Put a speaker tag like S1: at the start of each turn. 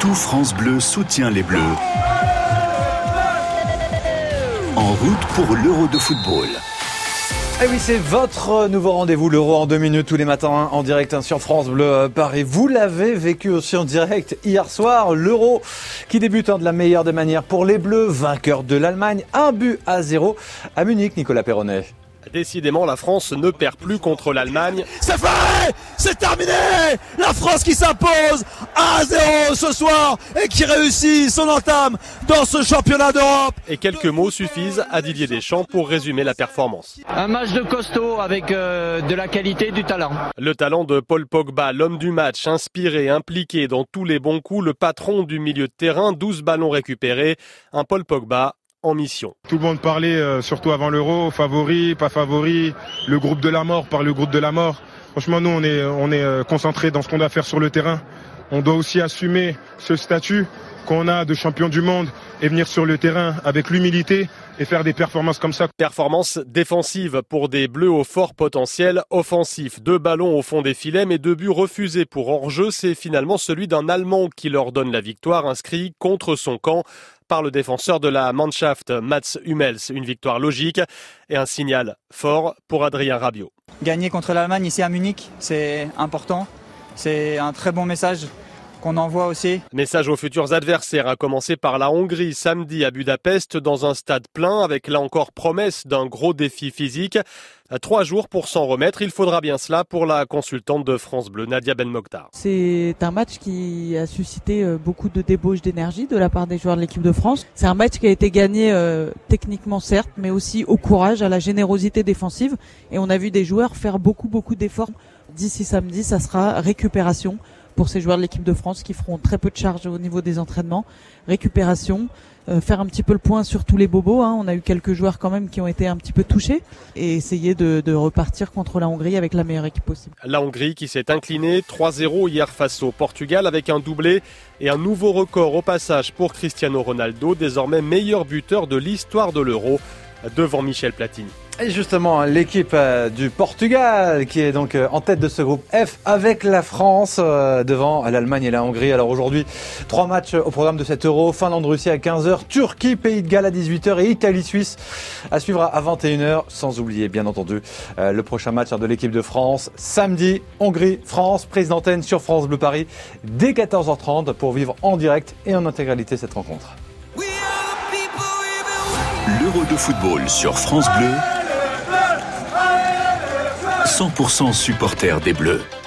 S1: Tout France Bleu soutient les Bleus. En route pour l'Euro de football.
S2: Eh oui, c'est votre nouveau rendez-vous, l'Euro en deux minutes tous les matins hein, en direct hein, sur France Bleu euh, Paris. Vous l'avez vécu aussi en direct hier soir, l'Euro qui débute hein, de la meilleure des manières pour les Bleus, vainqueurs de l'Allemagne, un but à zéro à Munich, Nicolas Perronnet.
S3: Décidément, la France ne perd plus contre l'Allemagne.
S4: C'est fait C'est terminé La France qui s'impose à 0 ce soir et qui réussit son entame dans ce championnat d'Europe.
S3: Et quelques mots suffisent à Didier Deschamps pour résumer la performance.
S5: Un match de costaud avec euh, de la qualité, du talent.
S3: Le talent de Paul Pogba, l'homme du match, inspiré, impliqué dans tous les bons coups, le patron du milieu de terrain, 12 ballons récupérés, un Paul Pogba en mission.
S6: Tout le monde parlait, euh, surtout avant l'Euro, favori, pas favori, le groupe de la mort par le groupe de la mort. Franchement, nous, on est, on est euh, concentré dans ce qu'on doit faire sur le terrain. On doit aussi assumer ce statut qu'on a de champion du monde et venir sur le terrain avec l'humilité et faire des performances comme ça.
S3: Performance défensive pour des Bleus au fort potentiel offensif. Deux ballons au fond des filets mais deux buts refusés pour hors-jeu. C'est finalement celui d'un Allemand qui leur donne la victoire inscrit contre son camp par le défenseur de la Mannschaft, Mats Hummels. Une victoire logique et un signal fort pour Adrien Rabiot.
S7: Gagner contre l'Allemagne ici à Munich, c'est important. C'est un très bon message qu'on envoie aussi.
S3: Message aux futurs adversaires, à commencer par la Hongrie samedi à Budapest dans un stade plein avec là encore promesse d'un gros défi physique. Trois jours pour s'en remettre, il faudra bien cela pour la consultante de France Bleu, Nadia Ben Mokhtar.
S8: C'est un match qui a suscité euh, beaucoup de débauche d'énergie de la part des joueurs de l'équipe de France. C'est un match qui a été gagné euh, techniquement certes, mais aussi au courage, à la générosité défensive. Et on a vu des joueurs faire beaucoup beaucoup d'efforts. D'ici samedi, ça sera récupération pour ces joueurs de l'équipe de France qui feront très peu de charges au niveau des entraînements, récupération, euh, faire un petit peu le point sur tous les bobos. Hein. On a eu quelques joueurs quand même qui ont été un petit peu touchés et essayer de, de repartir contre la Hongrie avec la meilleure équipe possible.
S3: La Hongrie qui s'est inclinée 3-0 hier face au Portugal avec un doublé et un nouveau record au passage pour Cristiano Ronaldo, désormais meilleur buteur de l'histoire de l'Euro devant Michel Platini.
S2: Et justement, l'équipe euh, du Portugal qui est donc euh, en tête de ce groupe F avec la France euh, devant l'Allemagne et la Hongrie. Alors aujourd'hui, trois matchs au programme de cet Euro. Finlande-Russie à 15h, Turquie, Pays de Galles à 18h et Italie-Suisse à suivre à 21h. Sans oublier, bien entendu, le prochain match de l'équipe de France. Samedi, Hongrie-France, prise d'antenne sur France Bleu Paris dès 14h30 pour vivre en direct et en intégralité cette rencontre.
S1: L'Euro de football sur France Bleu. 100% supporter des Bleus.